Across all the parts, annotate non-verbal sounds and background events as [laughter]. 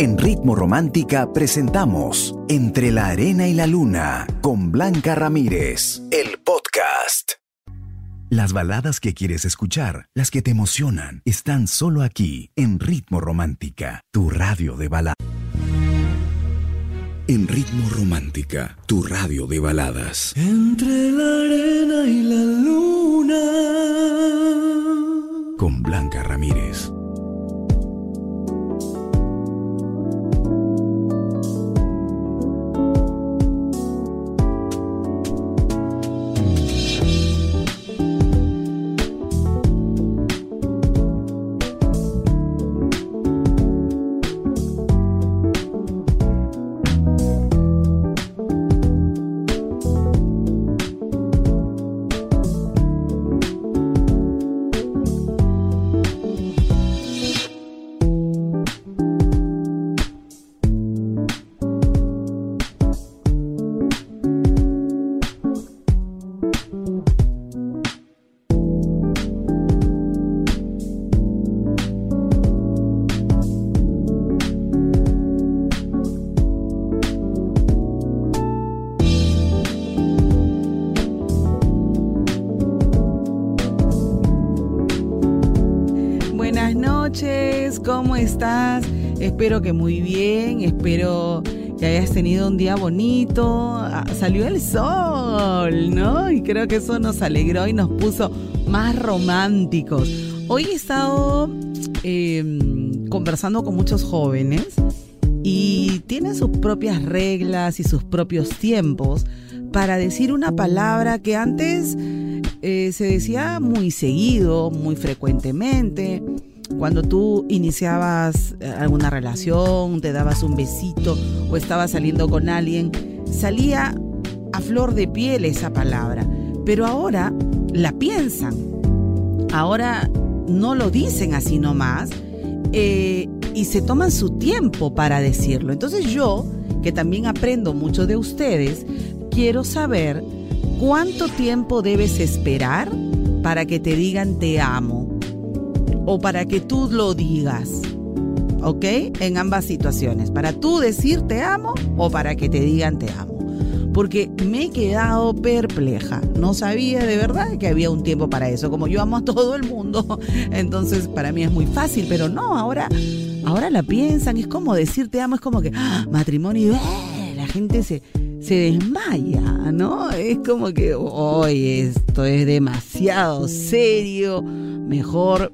En Ritmo Romántica presentamos Entre la Arena y la Luna con Blanca Ramírez, el podcast. Las baladas que quieres escuchar, las que te emocionan, están solo aquí en Ritmo Romántica, tu radio de baladas. En Ritmo Romántica, tu radio de baladas. Entre la arena y la luna. Con Blanca Ramírez. Noches, ¿cómo estás? Espero que muy bien, espero que hayas tenido un día bonito. Ah, Salió el sol, ¿no? Y creo que eso nos alegró y nos puso más románticos. Hoy he estado eh, conversando con muchos jóvenes y tienen sus propias reglas y sus propios tiempos para decir una palabra que antes eh, se decía muy seguido, muy frecuentemente. Cuando tú iniciabas eh, alguna relación, te dabas un besito o estabas saliendo con alguien, salía a flor de piel esa palabra. Pero ahora la piensan. Ahora no lo dicen así nomás eh, y se toman su tiempo para decirlo. Entonces yo, que también aprendo mucho de ustedes, quiero saber cuánto tiempo debes esperar para que te digan te amo o para que tú lo digas. ¿Ok? En ambas situaciones. Para tú decir te amo o para que te digan te amo. Porque me he quedado perpleja. No sabía de verdad que había un tiempo para eso. Como yo amo a todo el mundo, [laughs] entonces para mí es muy fácil. Pero no, ahora, ahora la piensan. Es como decir te amo. Es como que ¡ah! matrimonio. ¡eh! La gente se, se desmaya, ¿no? Es como que, hoy esto es demasiado serio. Mejor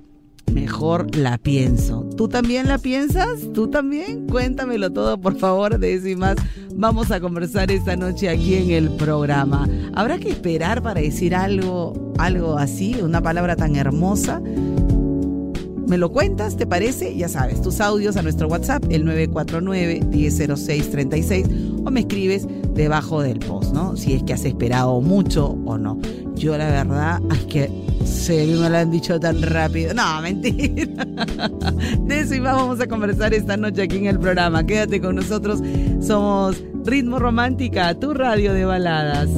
mejor la pienso. ¿Tú también la piensas? ¿Tú también? Cuéntamelo todo, por favor, de eso más. Vamos a conversar esta noche aquí en el programa. ¿Habrá que esperar para decir algo, algo así, una palabra tan hermosa? ¿Me lo cuentas? ¿Te parece? Ya sabes, tus audios a nuestro WhatsApp, el 949-100636, o me escribes debajo del post, ¿no? Si es que has esperado mucho o no. Yo la verdad es que se me lo han dicho tan rápido. No, mentira. [laughs] De eso y más vamos a conversar esta noche aquí en el programa. Quédate con nosotros. Somos Ritmo Romántica, tu radio de baladas.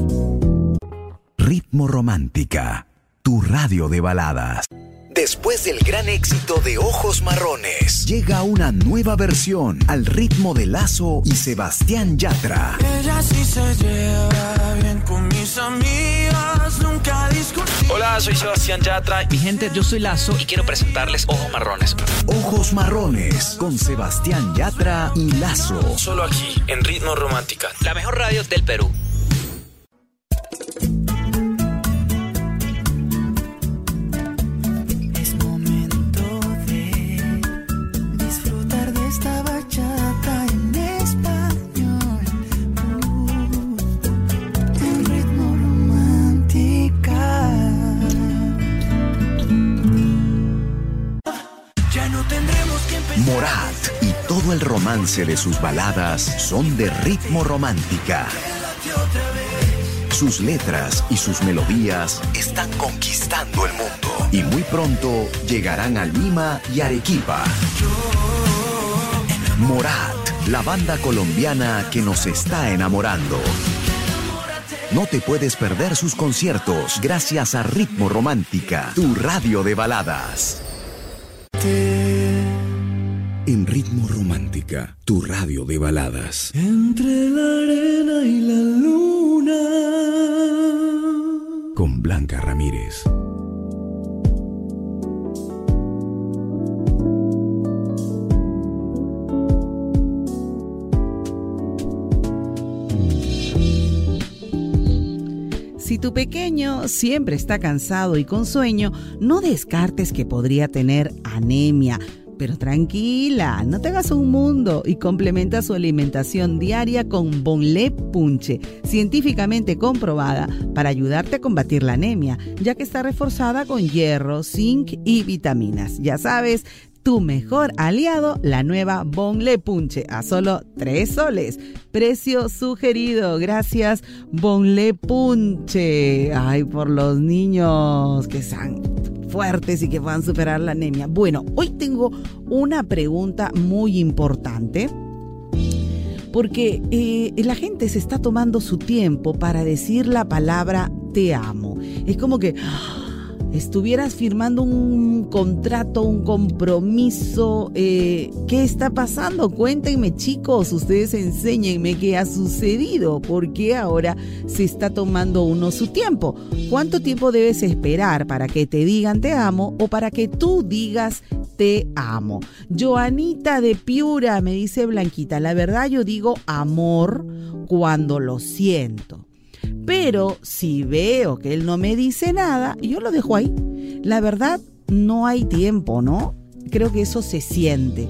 Ritmo Romántica, tu radio de baladas. Después del gran éxito de Ojos Marrones, llega una nueva versión al ritmo de Lazo y Sebastián Yatra. Ella sí se lleva bien con mis amigas, nunca. Hola, soy Sebastián Yatra. Mi gente, yo soy Lazo y quiero presentarles Ojos Marrones. Ojos Marrones con Sebastián Yatra y Lazo. Solo aquí, en Ritmo Romántica. La mejor radio del Perú. de sus baladas son de ritmo romántica. Sus letras y sus melodías están conquistando el mundo y muy pronto llegarán a Lima y Arequipa. Morat, la banda colombiana que nos está enamorando. No te puedes perder sus conciertos gracias a Ritmo Romántica, tu radio de baladas. En Ritmo Romántica, tu radio de baladas. Entre la arena y la luna. Con Blanca Ramírez. Si tu pequeño siempre está cansado y con sueño, no descartes que podría tener anemia. Pero tranquila, no te hagas un mundo y complementa su alimentación diaria con Bonle Punche, científicamente comprobada para ayudarte a combatir la anemia, ya que está reforzada con hierro, zinc y vitaminas. Ya sabes, tu mejor aliado, la nueva Bonle Punche, a solo 3 soles. Precio sugerido, gracias Bonle Punche. Ay, por los niños que sean fuertes y que puedan superar la anemia. Bueno, hoy tengo una pregunta muy importante porque eh, la gente se está tomando su tiempo para decir la palabra te amo. Es como que estuvieras firmando un contrato, un compromiso. Eh, ¿Qué está pasando? Cuéntenme chicos, ustedes enséñenme qué ha sucedido, porque ahora se está tomando uno su tiempo. ¿Cuánto tiempo debes esperar para que te digan te amo o para que tú digas te amo? Joanita de Piura me dice Blanquita, la verdad yo digo amor cuando lo siento. Pero si veo que él no me dice nada, yo lo dejo ahí. La verdad, no hay tiempo, ¿no? Creo que eso se siente.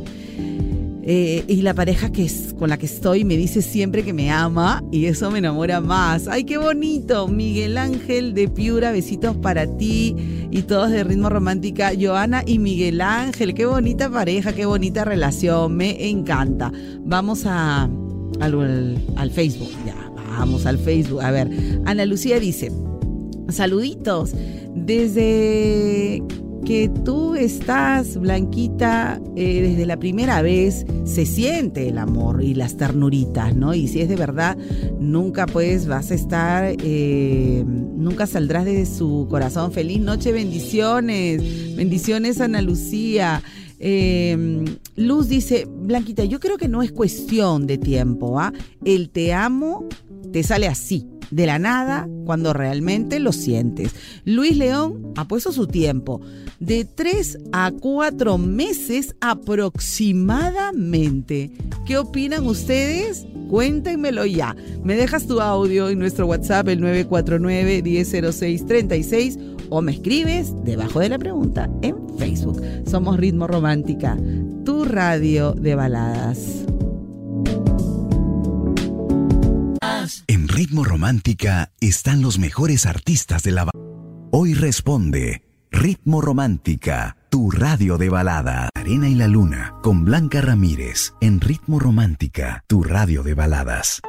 Eh, y la pareja que es, con la que estoy me dice siempre que me ama y eso me enamora más. ¡Ay, qué bonito! Miguel Ángel de Piura, besitos para ti y todos de ritmo romántica. Joana y Miguel Ángel, qué bonita pareja, qué bonita relación, me encanta. Vamos a, al, al Facebook, ya Vamos al Facebook. A ver, Ana Lucía dice, saluditos. Desde que tú estás, Blanquita, eh, desde la primera vez se siente el amor y las ternuritas, ¿no? Y si es de verdad, nunca pues vas a estar, eh, nunca saldrás de su corazón. Feliz noche, bendiciones. Bendiciones, Ana Lucía. Eh, Luz dice, Blanquita, yo creo que no es cuestión de tiempo, ¿ah? El te amo te sale así, de la nada, cuando realmente lo sientes. Luis León ha puesto su tiempo, de tres a cuatro meses aproximadamente. ¿Qué opinan ustedes? Cuéntenmelo ya. Me dejas tu audio en nuestro WhatsApp el 949-100636 o me escribes debajo de la pregunta en Facebook. Somos Ritmo Romántica, tu radio de baladas. Ritmo Romántica están los mejores artistas de la Hoy responde Ritmo Romántica, tu radio de balada. Arena y la Luna, con Blanca Ramírez, en Ritmo Romántica, tu radio de baladas.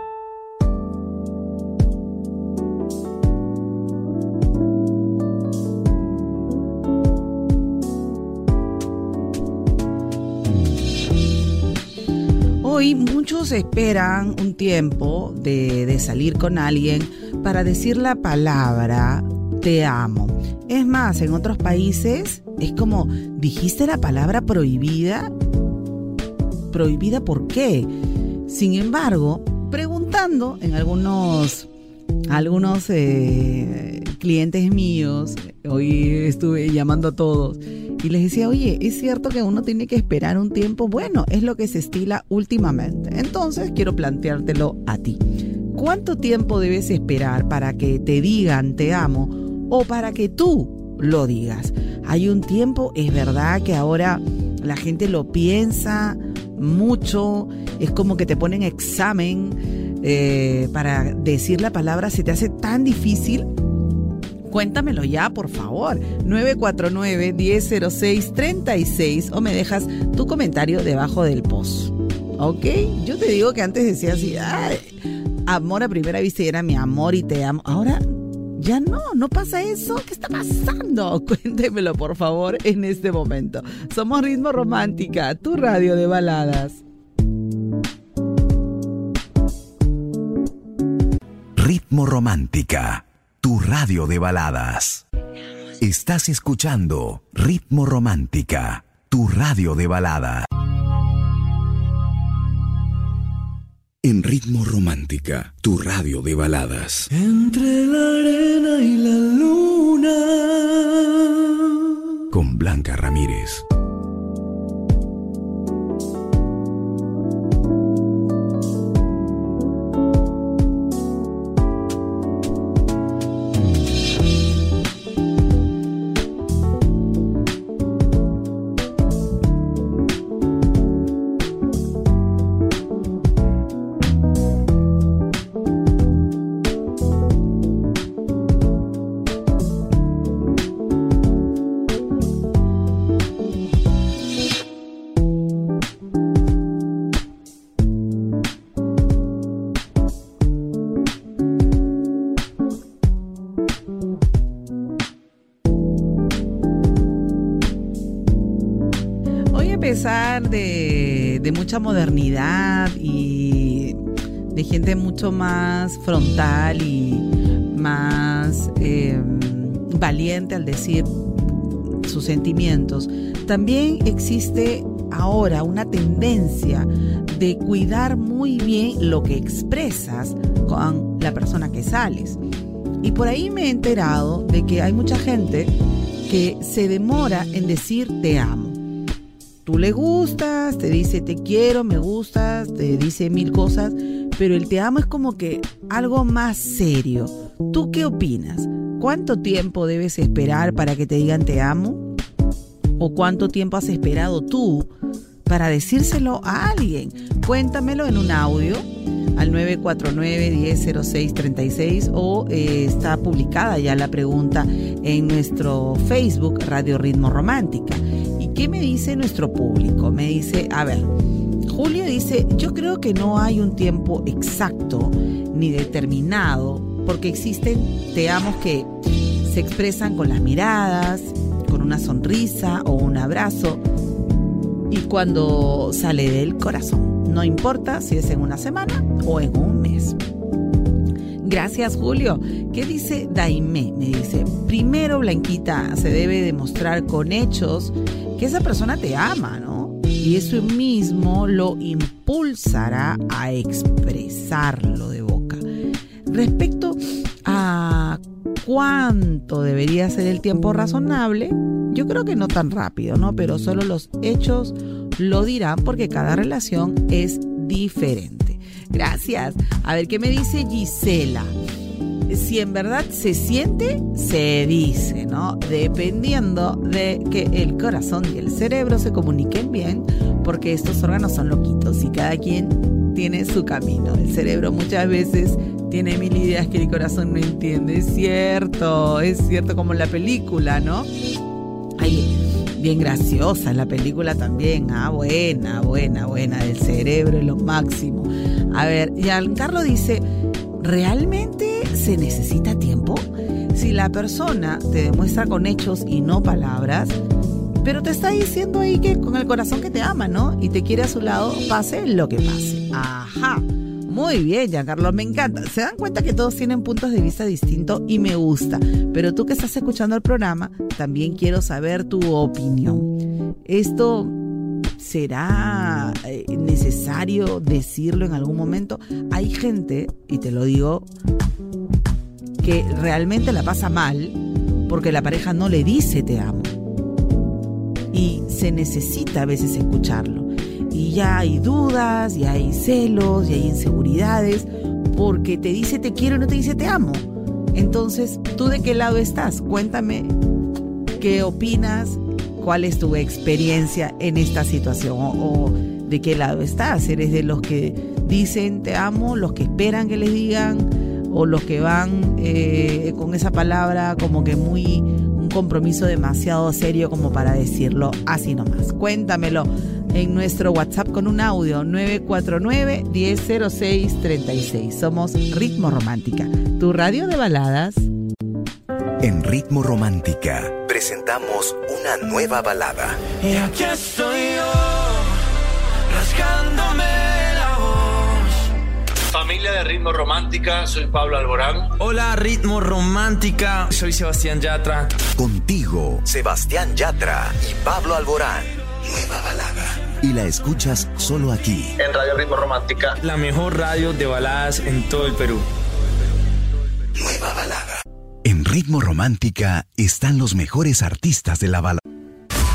Muchos esperan un tiempo de, salir con alguien para decir la palabra te amo. Es más, en otros países es como, dijiste la palabra prohibida. ¿Prohibida por qué? Sin embargo, preguntando en algunos, algunos eh, clientes míos, hoy estuve llamando a todos, y les decía, oye, ¿es cierto que uno tiene que esperar un tiempo? Bueno, es lo que se estila últimamente. Entonces quiero planteártelo a ti. ¿Cuánto tiempo debes esperar para que te digan te amo o para que tú lo digas? Hay un tiempo, es verdad que ahora la gente lo piensa mucho, es como que te ponen examen eh, para decir la palabra, se te hace tan difícil Cuéntamelo ya, por favor. 949-1006-36 o me dejas tu comentario debajo del post. ¿Ok? Yo te digo que antes decía así, amor a primera vista y era mi amor y te amo. Ahora ya no, no pasa eso. ¿Qué está pasando? [laughs] Cuéntemelo, por favor, en este momento. Somos Ritmo Romántica, tu radio de baladas. Ritmo Romántica tu radio de baladas. Estás escuchando Ritmo Romántica, tu radio de baladas. En Ritmo Romántica, tu radio de baladas. Entre la arena y la luna. Con Blanca Ramírez. Mucha modernidad y de gente mucho más frontal y más em, valiente al decir sus sentimientos, también existe ahora una tendencia de cuidar muy bien lo que expresas con la persona que sales. Y por ahí me he enterado de que hay mucha gente que se demora en decir te amo tú le gustas, te dice te quiero, me gustas, te dice mil cosas, pero el te amo es como que algo más serio. ¿Tú qué opinas? ¿Cuánto tiempo debes esperar para que te digan te amo? ¿O cuánto tiempo has esperado tú para decírselo a alguien? Cuéntamelo en un audio al 949-100636 o eh, está publicada ya la pregunta en nuestro Facebook Radio Ritmo Romántica. ¿Qué me dice nuestro público? Me dice, a ver, Julio dice, yo creo que no hay un tiempo exacto ni determinado, porque existen te amos que se expresan con las miradas, con una sonrisa o un abrazo, y cuando sale del corazón, no importa si es en una semana o en un mes. Gracias, Julio. ¿Qué dice Daime? Me dice, primero, Blanquita, se debe demostrar con hechos que esa persona te ama, ¿no? Y eso mismo lo impulsará a expresarlo de boca. Respecto a cuánto debería ser el tiempo razonable, yo creo que no tan rápido, ¿no? Pero solo los hechos lo dirán porque cada relación es diferente. Gracias. A ver qué me dice Gisela si en verdad se siente, se dice, ¿no? Dependiendo de que el corazón y el cerebro se comuniquen bien, porque estos órganos son loquitos y cada quien tiene su camino. El cerebro muchas veces tiene mil ideas que el corazón no entiende. Es cierto, es cierto como la película, ¿no? Ay, bien graciosa la película también. Ah, buena, buena, buena. Del cerebro es lo máximo. A ver, Giancarlo dice, ¿realmente se necesita tiempo? Si la persona te demuestra con hechos y no palabras, pero te está diciendo ahí que con el corazón que te ama, ¿no? Y te quiere a su lado, pase lo que pase. Ajá. Muy bien, Giancarlo, me encanta. Se dan cuenta que todos tienen puntos de vista distintos y me gusta. Pero tú que estás escuchando el programa, también quiero saber tu opinión. Esto ¿Será eh, necesario decirlo en algún momento? Hay gente, y te lo digo, que realmente la pasa mal porque la pareja no le dice te amo. Y se necesita a veces escucharlo. Y ya hay dudas, y hay celos, y hay inseguridades, porque te dice te quiero y no te dice te amo. Entonces, ¿tú de qué lado estás? Cuéntame qué opinas, cuál es tu experiencia en esta situación o, de qué lado estás. ¿Eres de los que dicen te amo, los que esperan que les digan o los que van eh, con esa palabra como que muy un compromiso demasiado serio como para decirlo así nomás? Cuéntamelo en nuestro WhatsApp con un audio 949-100636. Somos Ritmo Romántica, tu radio de baladas. En Ritmo Romántica presentamos una nueva balada. Y aquí estoy yo, rasgándome la voz. Familia de Ritmo Romántica, soy Pablo Alborán. Hola, Ritmo Romántica, soy Sebastián Yatra. Contigo, Sebastián Yatra y Pablo Alborán. Nueva balada. y la escuchas solo aquí. En Radio Ritmo Romántica, la mejor radio de baladas en todo el Perú. En Ritmo Romántica están los mejores artistas de la balada.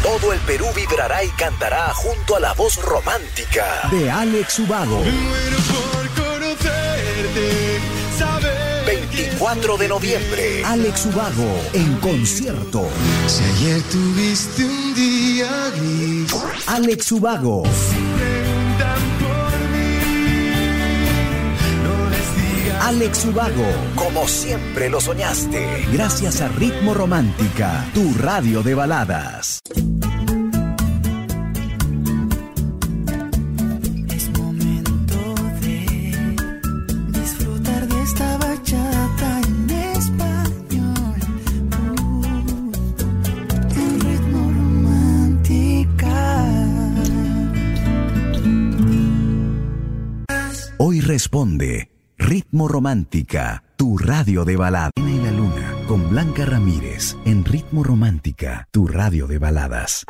Todo el Perú vibrará y cantará junto a la voz romántica de Alex Ubago. Muero por conocerte, saber 24 de noviembre, Alex Ubago en concierto. Si ayer tuviste un día gris, Alex Ubago, Alex Ubago, como siempre lo soñaste. Gracias a Ritmo Romántica, tu radio de baladas. Es momento de disfrutar de esta bachata en español. En ritmo romántica. Hoy responde Ritmo Romántica, tu radio de baladas. y la luna con Blanca Ramírez en Ritmo Romántica, tu radio de baladas.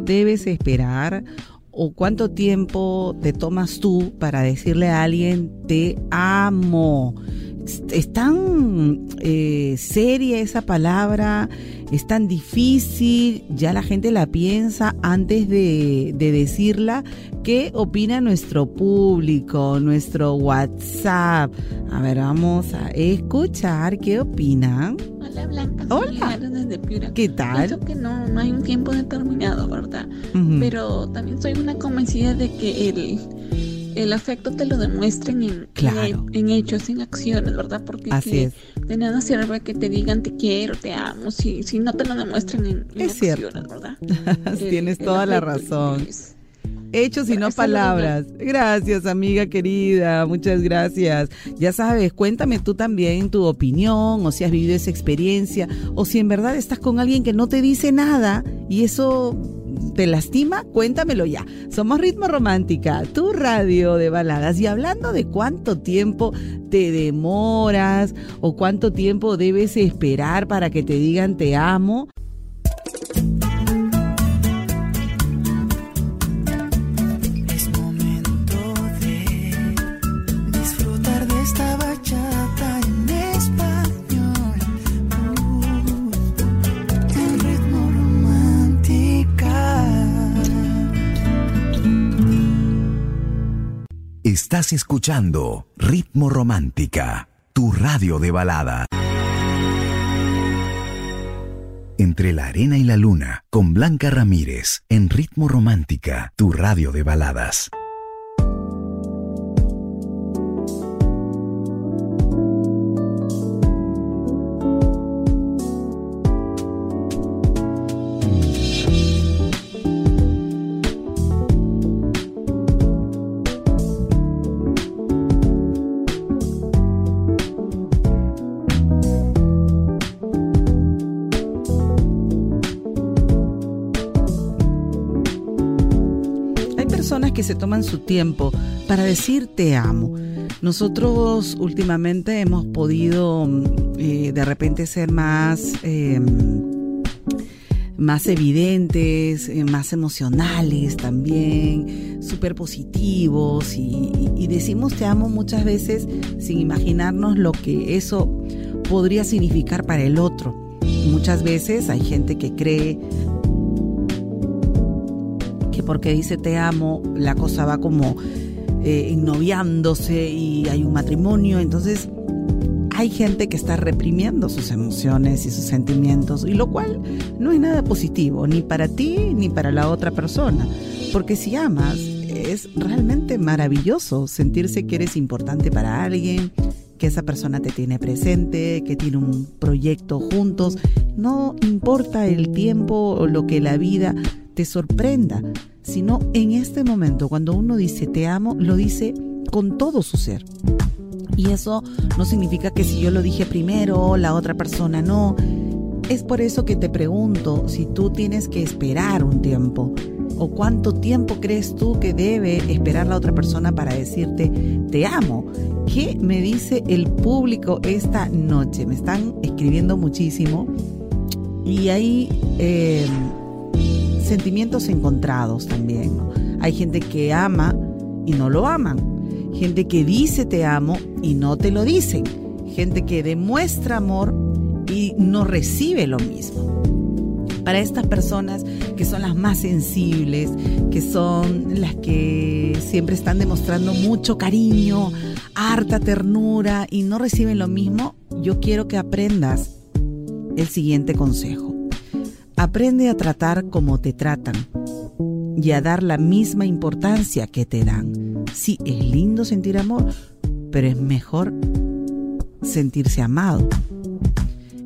Debes esperar o cuánto tiempo te tomas tú para decirle a alguien te amo? Es- Es tan eh, seria esa palabra, es tan difícil, ya la gente la piensa antes de, de decirla. ¿Qué opina nuestro público, nuestro WhatsApp? A ver, vamos a escuchar qué opinan. Hola Blanca, Hola. desde Piura. ¿Qué tal? Pienso que no, no hay un tiempo determinado, ¿verdad? Pero también soy una convencida de que el, el afecto te lo demuestren en, Claro. en, en hechos, en acciones, ¿verdad? Porque Así que es. de nada sirve que te digan te quiero, te amo, si, si no te lo demuestran en, en Es cierto. acciones, ¿verdad? [laughs] Tienes El- toda la razón. es- Hechos y no palabras. Gracias, amiga querida. Muchas gracias. Ya sabes, cuéntame tú también tu opinión, o si has vivido esa experiencia, o si en verdad estás con alguien que no te dice nada y eso te lastima, cuéntamelo ya. Somos Ritmo Romántica, tu radio de baladas. Y hablando de cuánto tiempo te demoras o cuánto tiempo debes esperar para que te digan te amo. Estás escuchando Ritmo Romántica, tu radio de balada. Entre la arena y la luna, con Blanca Ramírez, en Ritmo Romántica, tu radio de baladas. Que se toman su tiempo para decir te amo. Nosotros últimamente hemos podido mm, eh, de repente ser más, eh, más evidentes, eh, más emocionales también, súper positivos y, y- decimos te amo muchas veces sin imaginarnos lo que eso podría significar para el otro. Muchas veces hay gente que cree porque dice te amo, la cosa va como eh, y hay un matrimonio. Entonces, hay gente que está reprimiendo sus emociones y sus sentimientos, y lo cual no es nada positivo, ni para ti ni para la otra persona. Porque si amas, es realmente maravilloso sentirse que eres importante para alguien, que esa persona te tiene presente, que tiene un proyecto juntos. No importa el tiempo o lo que la vida te sorprenda, sino en este momento, cuando uno dice te amo, lo dice con todo su ser. Y eso no significa que si yo lo dije primero, la otra persona no. Es por eso que te pregunto si tú tienes que esperar un tiempo o cuánto tiempo crees tú que debe esperar la otra persona para decirte te amo. ¿Qué me dice el público esta noche? Me están escribiendo muchísimo y hay eh, sentimientos encontrados también. Hay gente que ama y no lo aman. Gente que dice te amo y no te lo dicen. Gente que demuestra amor y no recibe lo mismo. Para estas personas que son las más sensibles, que son las que siempre están demostrando mucho cariño, harta ternura y no reciben lo mismo, yo quiero que aprendas el siguiente consejo. Aprende a tratar como te tratan y a dar la misma importancia que te dan. Sí, es lindo sentir amor, pero es mejor sentirse amado.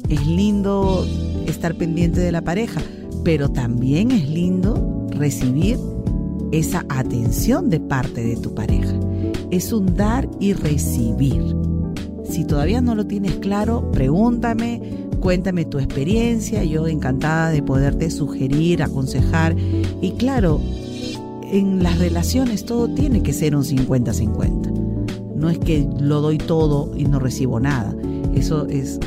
Es lindo estar pendiente de la pareja, pero también es lindo recibir esa atención de parte de tu pareja. Es un dar y recibir. Si todavía no lo tienes claro, pregúntame, cuéntame tu experiencia, yo encantada de poderte sugerir, aconsejar. Y claro, en las relaciones todo tiene que ser un 50-50. No es que lo doy todo y no recibo nada. Eso es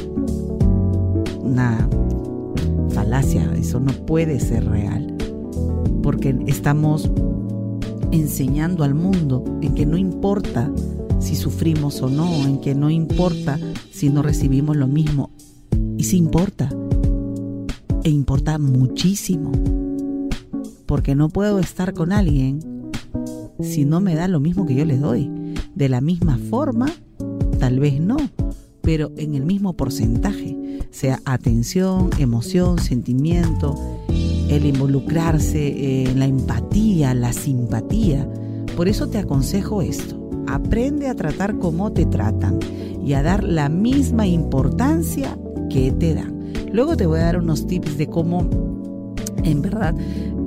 una eso no puede ser real. Porque estamos enseñando al mundo en que no importa si sufrimos o no, en que no importa si no recibimos lo mismo. Y sí importa. E importa muchísimo. Porque no puedo estar con alguien si no me da lo mismo que yo le doy. De la misma forma, tal vez no, pero en el mismo porcentaje sea atención, emoción, sentimiento, el involucrarse en la empatía, la simpatía. Por eso te aconsejo esto. Aprende a tratar como te tratan y a dar la misma importancia que te dan. Luego te voy a dar unos tips de cómo en verdad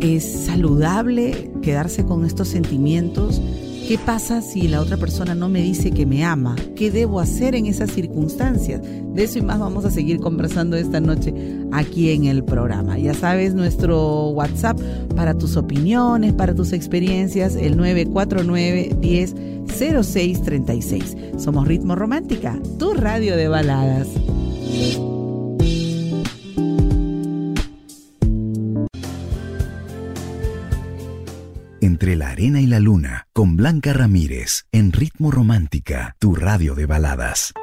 es saludable quedarse con estos sentimientos ¿Qué pasa si la otra persona no me dice que me ama? ¿Qué debo hacer en esas circunstancias? De eso y más vamos a seguir conversando esta noche aquí en el programa. Ya sabes, nuestro WhatsApp para tus opiniones, para tus experiencias, el 949 10 0636. Somos Ritmo Romántica, tu radio de baladas. Arena y la luna, con Blanca Ramírez, en Ritmo Romántica, tu radio de baladas.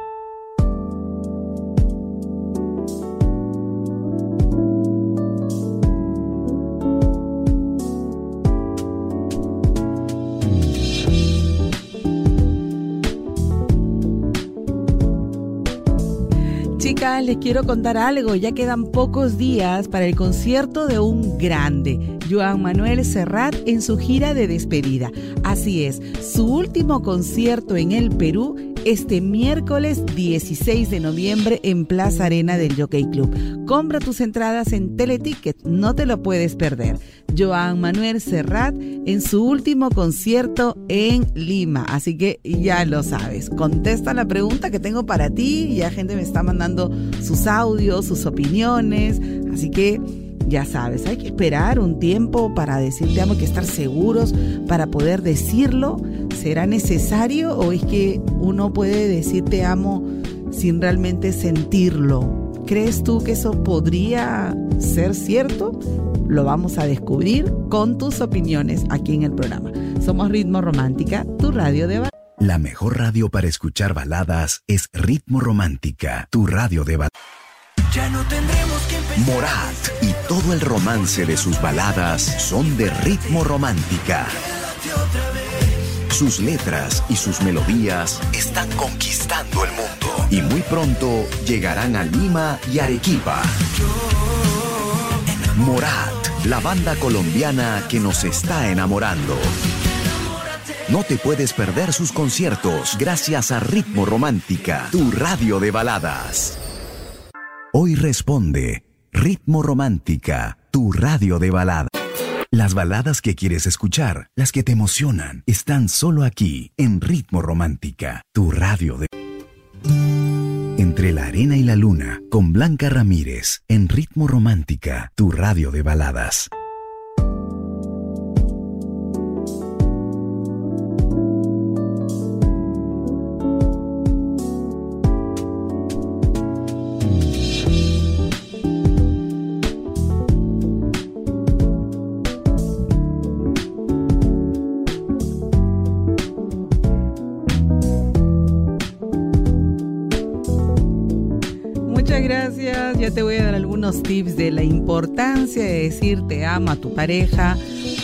les quiero contar algo. Ya quedan pocos días para el concierto de un grande, Joan Manuel Serrat, en su gira de despedida. Así es, su último concierto en el Perú este miércoles 16 de noviembre en Plaza Arena del Jockey Club. Compra tus entradas en Teleticket, no te lo puedes perder. Joan Manuel Serrat en su último concierto en Lima. Así que ya lo sabes. Contesta la pregunta que tengo para ti. Ya gente me está mandando sus audios, sus opiniones. Así que ya sabes, hay que esperar un tiempo para decirte amo, hay que estar seguros para poder decirlo. ¿Será necesario o es que uno puede decir te amo sin realmente sentirlo? ¿Crees tú que eso podría ser cierto? Lo vamos a descubrir con tus opiniones aquí en el programa. Somos Ritmo Romántica, tu radio de La mejor radio para escuchar baladas es Ritmo Romántica, tu radio de baladas. Ya no tendremos que empezar. Morat y todo el romance de sus baladas son de Ritmo Romántica. Sus letras y sus melodías están conquistando el mundo y muy pronto llegarán a Lima y Arequipa. Morat, la banda colombiana que nos está enamorando. No te puedes perder sus conciertos gracias a Ritmo Romántica, tu radio de baladas. Hoy responde Ritmo Romántica, tu radio de baladas. Las baladas que quieres escuchar, las que te emocionan, están solo aquí en Ritmo Romántica, tu radio de... Entre la arena y la luna, con Blanca Ramírez, en Ritmo Romántica, tu radio de baladas. Te voy a dar algunos tips de la importancia de decir te amo a tu pareja,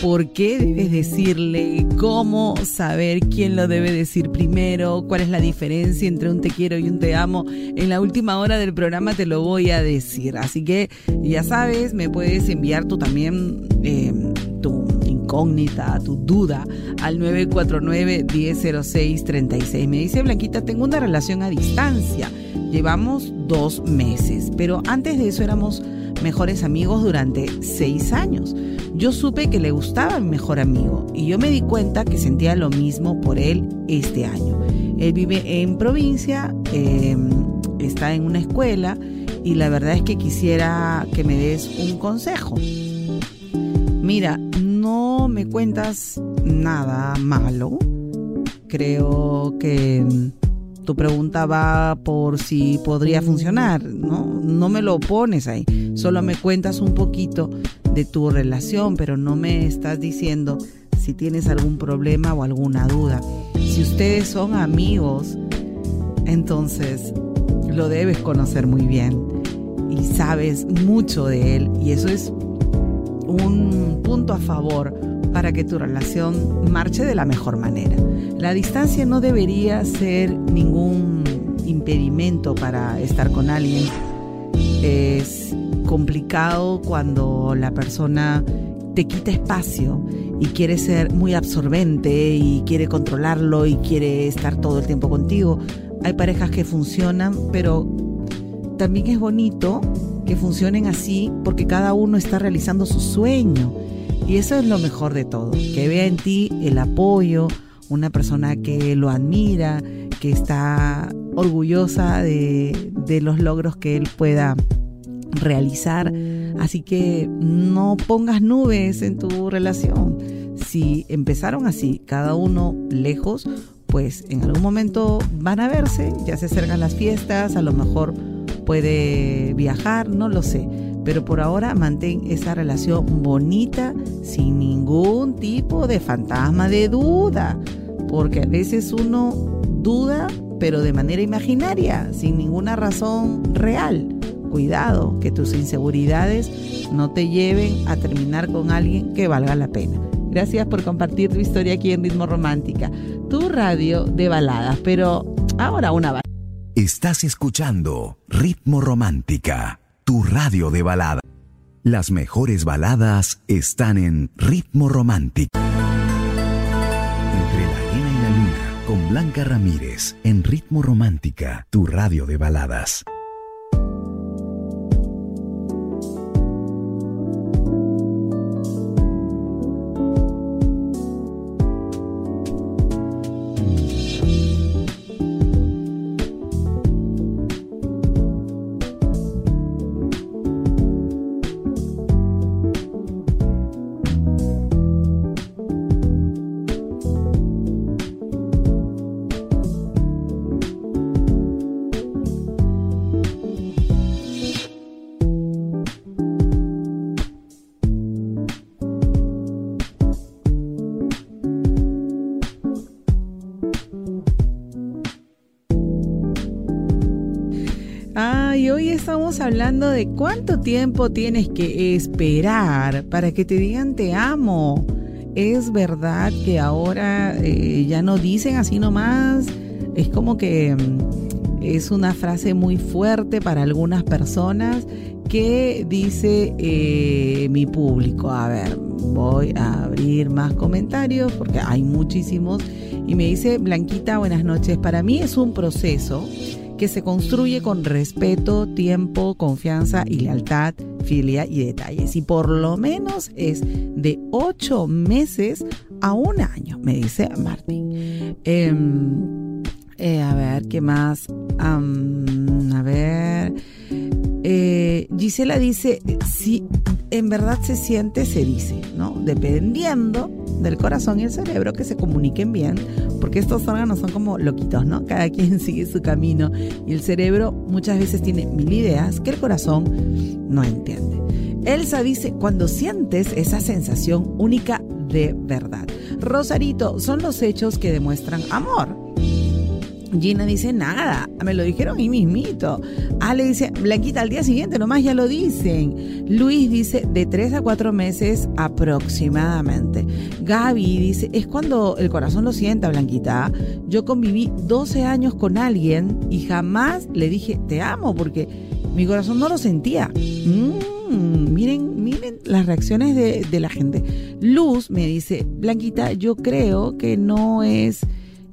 por qué debes decirle, cómo saber quién lo debe decir primero, cuál es la diferencia entre un te quiero y un te amo. En la última hora del programa te lo voy a decir. Así que ya sabes, me puedes enviar tú también eh, tu incógnita, tu duda al 949-1006-36. Me dice Blanquita, tengo una relación a distancia Llevamos dos meses, pero antes de eso éramos mejores amigos durante seis años. Yo supe que le gustaba mi mejor amigo y yo me di cuenta que sentía lo mismo por él este año. Él vive en provincia, em, está en una escuela y la verdad es que quisiera que me des un consejo. Mira, no me cuentas nada malo. Creo que tu pregunta va por si podría funcionar, ¿no? No me lo pones ahí, solo me cuentas un poquito de tu relación, pero no me estás diciendo si tienes algún problema o alguna duda. Si ustedes son amigos, entonces lo debes conocer muy bien y sabes mucho de él y eso es un punto a favor para que tu relación marche de la mejor manera. La distancia no debería ser ningún impedimento para estar con alguien. Es complicado cuando la persona te quita espacio y quiere ser muy absorbente y quiere controlarlo y quiere estar todo el tiempo contigo. Hay parejas que funcionan, pero también es bonito que funcionen así porque cada uno está realizando su sueño y eso es lo mejor de todo, que vea en ti el apoyo, una persona que lo admira, que está orgullosa de, los logros que él pueda realizar. Así que no pongas nubes en tu relación. Si empezaron así, cada uno lejos, pues en algún momento van a verse, ya se acercan las fiestas, a lo mejor puede viajar, no lo sé pero por ahora mantén esa relación bonita sin ningún tipo de fantasma de duda, porque a veces uno duda, pero de manera imaginaria, sin ninguna razón real. Cuidado, que tus inseguridades no te lleven a terminar con alguien que valga la pena. Gracias por compartir tu historia aquí en Ritmo Romántica, tu radio de baladas, pero ahora una balada. Estás escuchando Ritmo Romántica tu radio de balada. Las mejores baladas están en Ritmo Romántico. Entre la arena y la luna, con Blanca Ramírez, en Ritmo Romántica, tu radio de baladas. Hablando de cuánto tiempo tienes que esperar para que te digan te amo. Es verdad que ahora eh, ya no dicen así nomás. Es como que mm, Es una frase muy fuerte para algunas personas que dice eh, mi público. A ver, voy a abrir más comentarios porque hay muchísimos. Y me dice, Blanquita, buenas noches. Para mí es un proceso que se construye con respeto, tiempo, confianza y lealtad, fidelidad y detalles. Y por lo menos es de ocho meses a un año, me dice Martín. Em, eh, a ver, ¿qué más? a ver. Eh, Gisela dice, si en verdad se siente, se dice, ¿no? Dependiendo del corazón y el cerebro que se comuniquen bien, porque estos órganos son como loquitos, ¿no? Cada [laughs] quien sigue su camino y el cerebro muchas veces tiene mil ideas que el corazón no entiende. Elsa dice, cuando sientes esa sensación única de verdad. Rosarito, son los hechos que demuestran amor. Gina dice nada, me lo dijeron ahí mismito. Ale dice, Blanquita, al día siguiente nomás ya lo dicen. Luis dice, de tres a cuatro meses aproximadamente. Gaby dice, es cuando el corazón lo sienta, Blanquita. Yo conviví 12 años con alguien y jamás le dije, te amo, porque mi corazón no lo sentía. Mm, miren, miren las reacciones de, de la gente. Luz me dice, Blanquita, yo creo que no es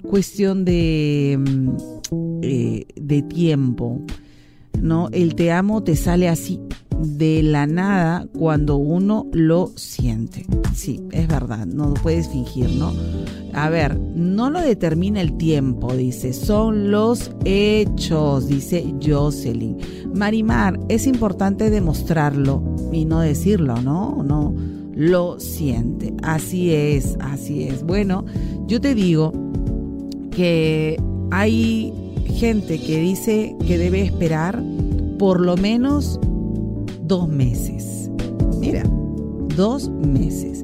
cuestión de, mm, eh, de tiempo, ¿no? El te amo te sale así de la nada cuando uno lo siente. Sí, es verdad, no puedes fingir, ¿no? A ver, no lo determina el tiempo, dice, son los hechos, dice Jocelyn. Marimar, es importante demostrarlo y no decirlo, ¿no? No lo siente. Así es, así es. Bueno, yo te digo, que hay gente que dice que debe esperar por lo menos dos meses. Mira, dos meses.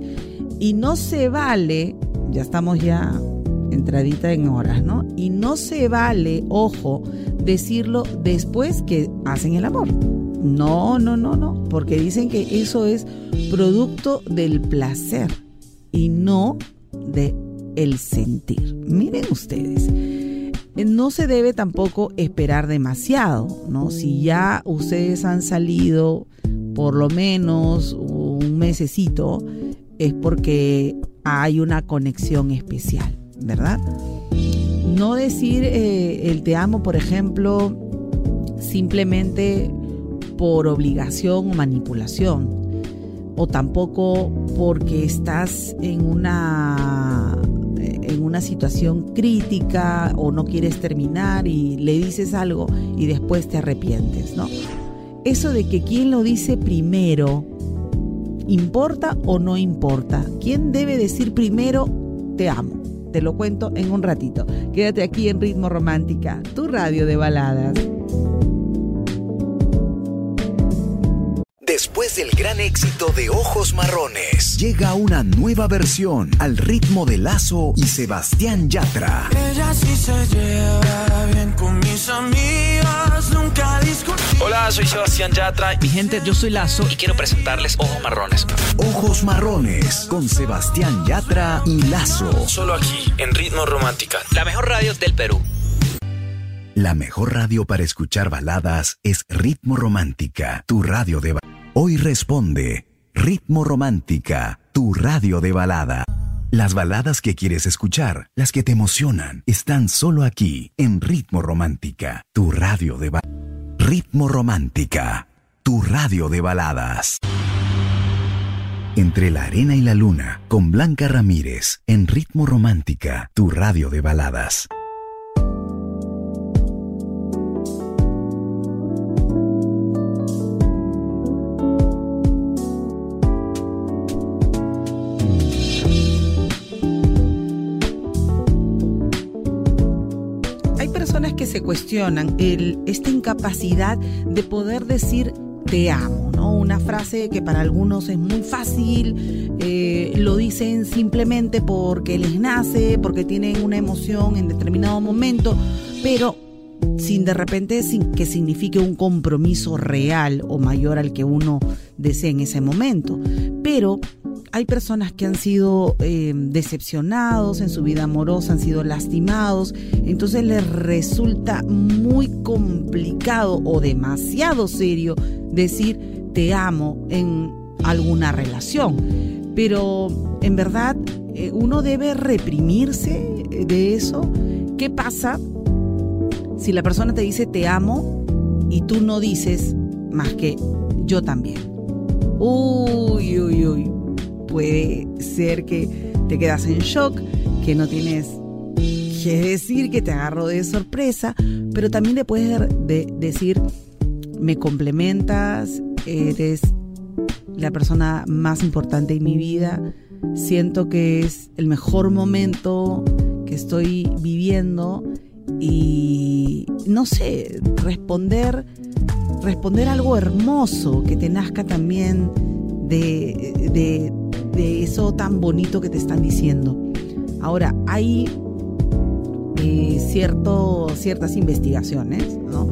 Y no se vale, ya estamos ya entradita en horas, ¿no? Y no se vale, ojo, decirlo después que hacen el amor. No, no, no, no, porque dicen que eso es producto del placer y no de el sentir. Miren ustedes, no se debe tampoco esperar demasiado, ¿no? Si ya ustedes han salido por lo menos un mesecito, es porque hay una conexión especial, ¿verdad? No decir eh, el te amo, por ejemplo, simplemente por obligación o manipulación, o tampoco porque estás en una una situación crítica o no quieres terminar y le dices algo y después te arrepientes, ¿no? Eso de que quién lo dice primero, ¿importa o no importa? ¿Quién debe decir primero te amo? Te lo cuento en un ratito. Quédate aquí en Ritmo Romántica, tu radio de baladas. Después del gran éxito de Ojos Marrones, llega una nueva versión al ritmo de Lazo y Sebastián Yatra. Ella sí se lleva bien con mis amigas, nunca Hola, soy Sebastián Yatra. Mi gente, yo soy Lazo y quiero presentarles Ojos Marrones. Ojos Marrones con Sebastián Yatra y Lazo. Solo aquí, en Ritmo Romántica. La mejor radio del Perú. La mejor radio para escuchar baladas es Ritmo Romántica, tu radio de Hoy responde Ritmo Romántica, tu radio de balada. Las baladas que quieres escuchar, las que te emocionan, están solo aquí en Ritmo Romántica, tu radio de baladas. Ritmo Romántica, tu radio de baladas. Entre la arena y la luna, con Blanca Ramírez, en Ritmo Romántica, tu radio de baladas. Se cuestionan el, esta incapacidad de poder decir te amo, ¿no? Una frase que para algunos es muy fácil, eh, lo dicen simplemente porque les nace, porque tienen una emoción en determinado momento, pero sin de repente sin que signifique un compromiso real o mayor al que uno desea en ese momento. Pero hay personas que han sido eh, decepcionados en su vida amorosa, han sido lastimados, entonces les resulta muy complicado o demasiado serio decir te amo en alguna relación. Pero en verdad eh, uno debe reprimirse de eso. ¿Qué pasa si la persona te dice te amo y tú no dices más que yo también? Uy, uy, uy. Puede ser que te quedas en shock, que no tienes que decir, que te agarro de sorpresa, pero también le puedes decir, me complementas, eres la persona más importante en mi vida, siento que es el mejor momento que estoy viviendo y no sé, responder responder algo hermoso que te nazca también de, eso tan bonito que te están diciendo. Ahora, hay eh, cierto, ciertas investigaciones, ¿no?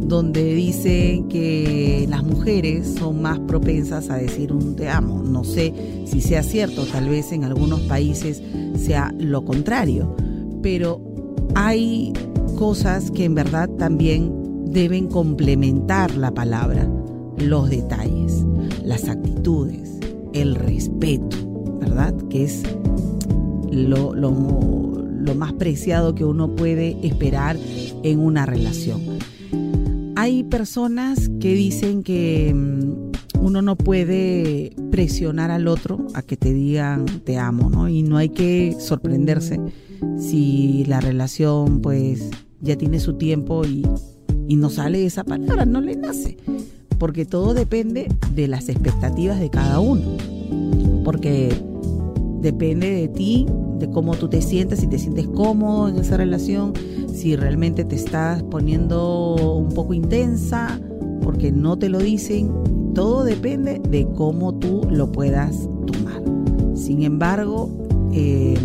donde dicen que las mujeres son más propensas a decir un te amo. No sé si sea cierto, tal vez en algunos países sea lo contrario, pero hay cosas que en verdad también deben complementar la palabra, los detalles, las actitudes, el respeto, ¿verdad? Que es lo, más preciado que uno puede esperar en una relación hay personas que dicen que mm, uno no puede presionar al otro a que te digan te amo, ¿no? Y no hay que sorprenderse si la relación pues ya tiene su tiempo y, y no sale esa palabra, no le nace. Porque todo depende de las expectativas de cada uno. Porque depende de ti, de cómo tú te sientes, si te sientes cómodo en esa relación, si realmente te estás poniendo un poco intensa, porque no te lo dicen, todo depende de cómo tú lo puedas tomar. Sin embargo, em,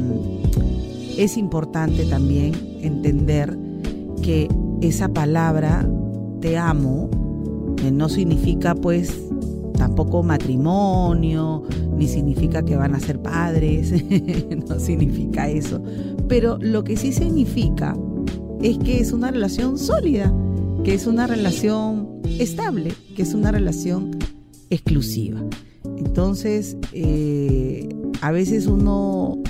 es importante también entender que esa palabra te amo no significa pues tampoco matrimonio, ni significa que van a ser padres, [laughs] no significa eso. Pero lo que sí significa es que es una relación sólida, que es una relación estable, que es una relación exclusiva. Entonces, eh, a veces uno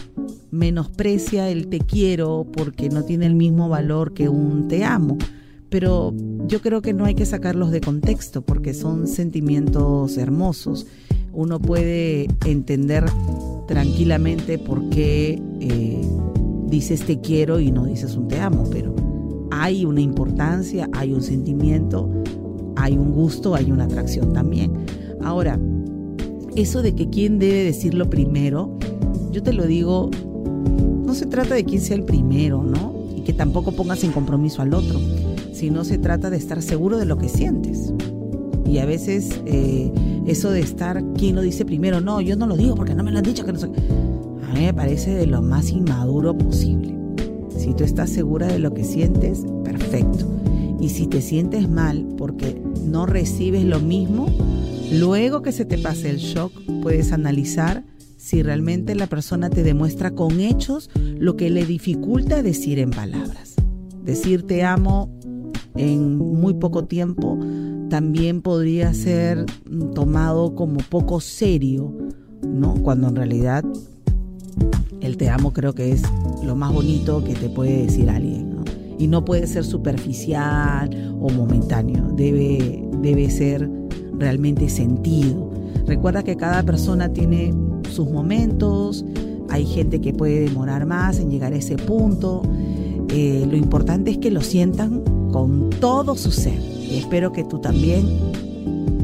menosprecia el te quiero porque no tiene el mismo valor que un te amo pero yo creo que no hay que sacarlos de contexto porque son sentimientos hermosos. Uno puede entender tranquilamente por qué eh, dices te quiero y no dices un te amo, pero hay una importancia, hay un sentimiento, hay un gusto, hay una atracción también. Ahora, eso de que quién debe decirlo primero, yo te lo digo, no se trata de quién sea el primero, ¿no? Y que tampoco pongas en compromiso al otro sino se trata de estar seguro de lo que sientes. Y a veces eh, eso de estar, ¿quién lo dice primero? No, yo no lo digo porque no me lo han dicho. que no A mí me parece de lo más inmaduro posible. Si tú estás segura de lo que sientes, perfecto. Y si te sientes mal porque no recibes lo mismo, luego que se te pase el shock, puedes analizar si realmente la persona te demuestra con hechos lo que le dificulta decir en palabras. Decir te amo en muy poco tiempo también podría ser tomado como poco serio, ¿no? Cuando en realidad el te amo creo que es lo más bonito que te puede decir alguien, ¿no? Y no puede ser superficial o momentáneo, debe, debe ser realmente sentido. Recuerda que cada persona tiene sus momentos, hay gente que puede demorar más en llegar a ese punto. Eh, lo importante es que lo sientan con todo su ser. Y espero que tú también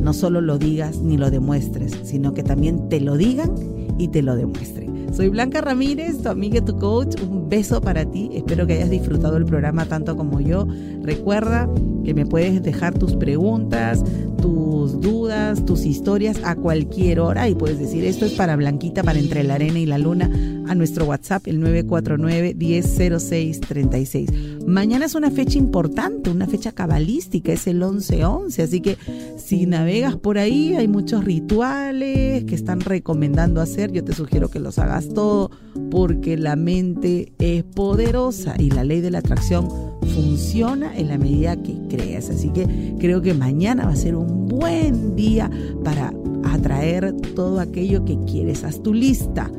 no solo lo digas ni lo demuestres, sino que también te lo digan y te lo demuestren. Soy Blanca Ramírez, tu amiga, tu coach. Un beso para ti. Espero que hayas disfrutado el programa tanto como yo. Recuerda que me puedes dejar tus preguntas, tus dudas, tus historias a cualquier hora y puedes decir esto es para Blanquita, para entre la arena y la luna a nuestro WhatsApp, el 949-100636. Mañana es una fecha importante, una fecha cabalística, es el 11-11, así que si navegas por ahí, hay muchos rituales que están recomendando hacer. Yo te sugiero que los hagas todo porque la mente es poderosa y la ley de la atracción funciona en la medida que creas. Así que creo que mañana va a ser un buen día para atraer todo aquello que quieres. Haz tu lista,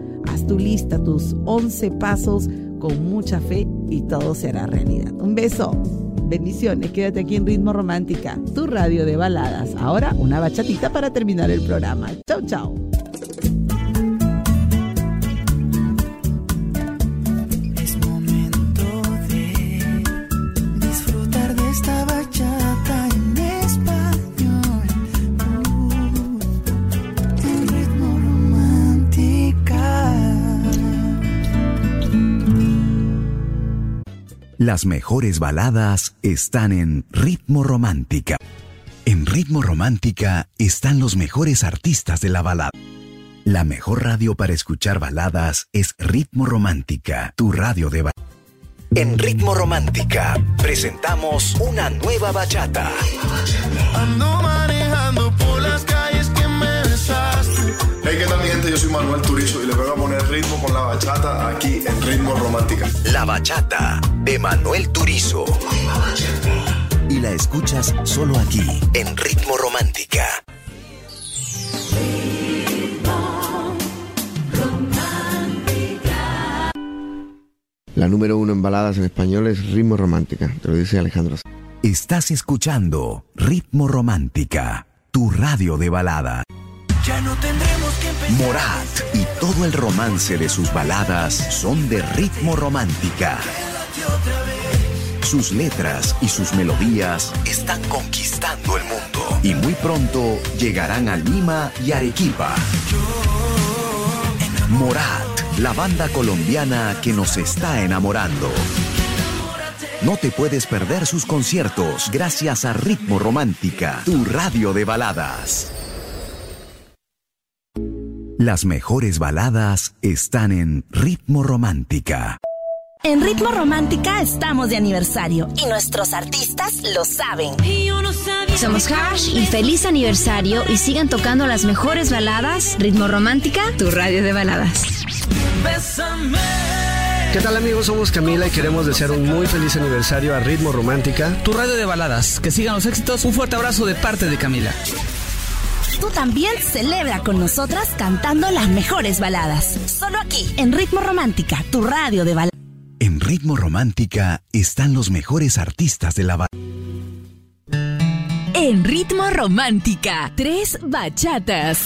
tu lista, tus 11 pasos con mucha fe y todo será realidad. Un beso. Bendiciones, quédate aquí en Ritmo Romántica, tu radio de baladas. Ahora una bachatita para terminar el programa. Chau, chau. Las mejores baladas están en Ritmo Romántica. En Ritmo Romántica están los mejores artistas de la balada. La mejor radio para escuchar baladas es Ritmo Romántica, tu radio de baladas. En Ritmo Romántica presentamos una nueva bachata. Hey, ¿qué tal mi gente? Yo soy Manuel Turizo y les voy a poner ritmo con la bachata aquí en Ritmo Romántica. La bachata de Manuel Turizo. Y la escuchas solo aquí, en Ritmo Romántica. La número uno en baladas en español es Ritmo Romántica, te lo dice Alejandro. Estás escuchando Ritmo Romántica, tu radio de balada. Ya no tendremos que empezar. Morat y todo el romance de sus baladas son de ritmo romántica. Sus letras y sus melodías están conquistando el mundo y muy pronto llegarán a Lima y Arequipa. Morat, la banda colombiana que nos está enamorando. No te puedes perder sus conciertos gracias a Ritmo Romántica, tu radio de baladas. Las mejores baladas están en Ritmo Romántica. En Ritmo Romántica estamos de aniversario y nuestros artistas lo saben. Somos Hash y feliz aniversario y sigan tocando las mejores baladas. Ritmo Romántica, tu radio de baladas. ¿Qué tal amigos? Somos Camila y queremos desear un muy feliz aniversario a Ritmo Romántica. Tu radio de baladas. Que sigan los éxitos. Un fuerte abrazo de parte de Camila. Tú también celebra con nosotras cantando las mejores baladas. Solo aquí, en Ritmo Romántica, tu radio de baladas. En Ritmo Romántica están los mejores artistas de la balada. En Ritmo Romántica, tres bachatas.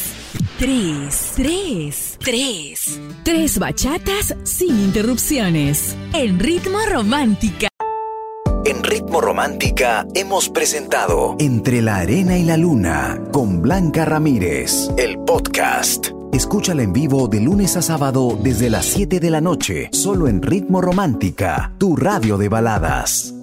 Tres, tres, tres. Tres bachatas sin interrupciones. En Ritmo Romántica. En Ritmo Romántica hemos presentado Entre la Arena y la Luna con Blanca Ramírez, el podcast. Escúchala en vivo de lunes a sábado desde las 7 de la noche, solo en Ritmo Romántica, tu radio de baladas.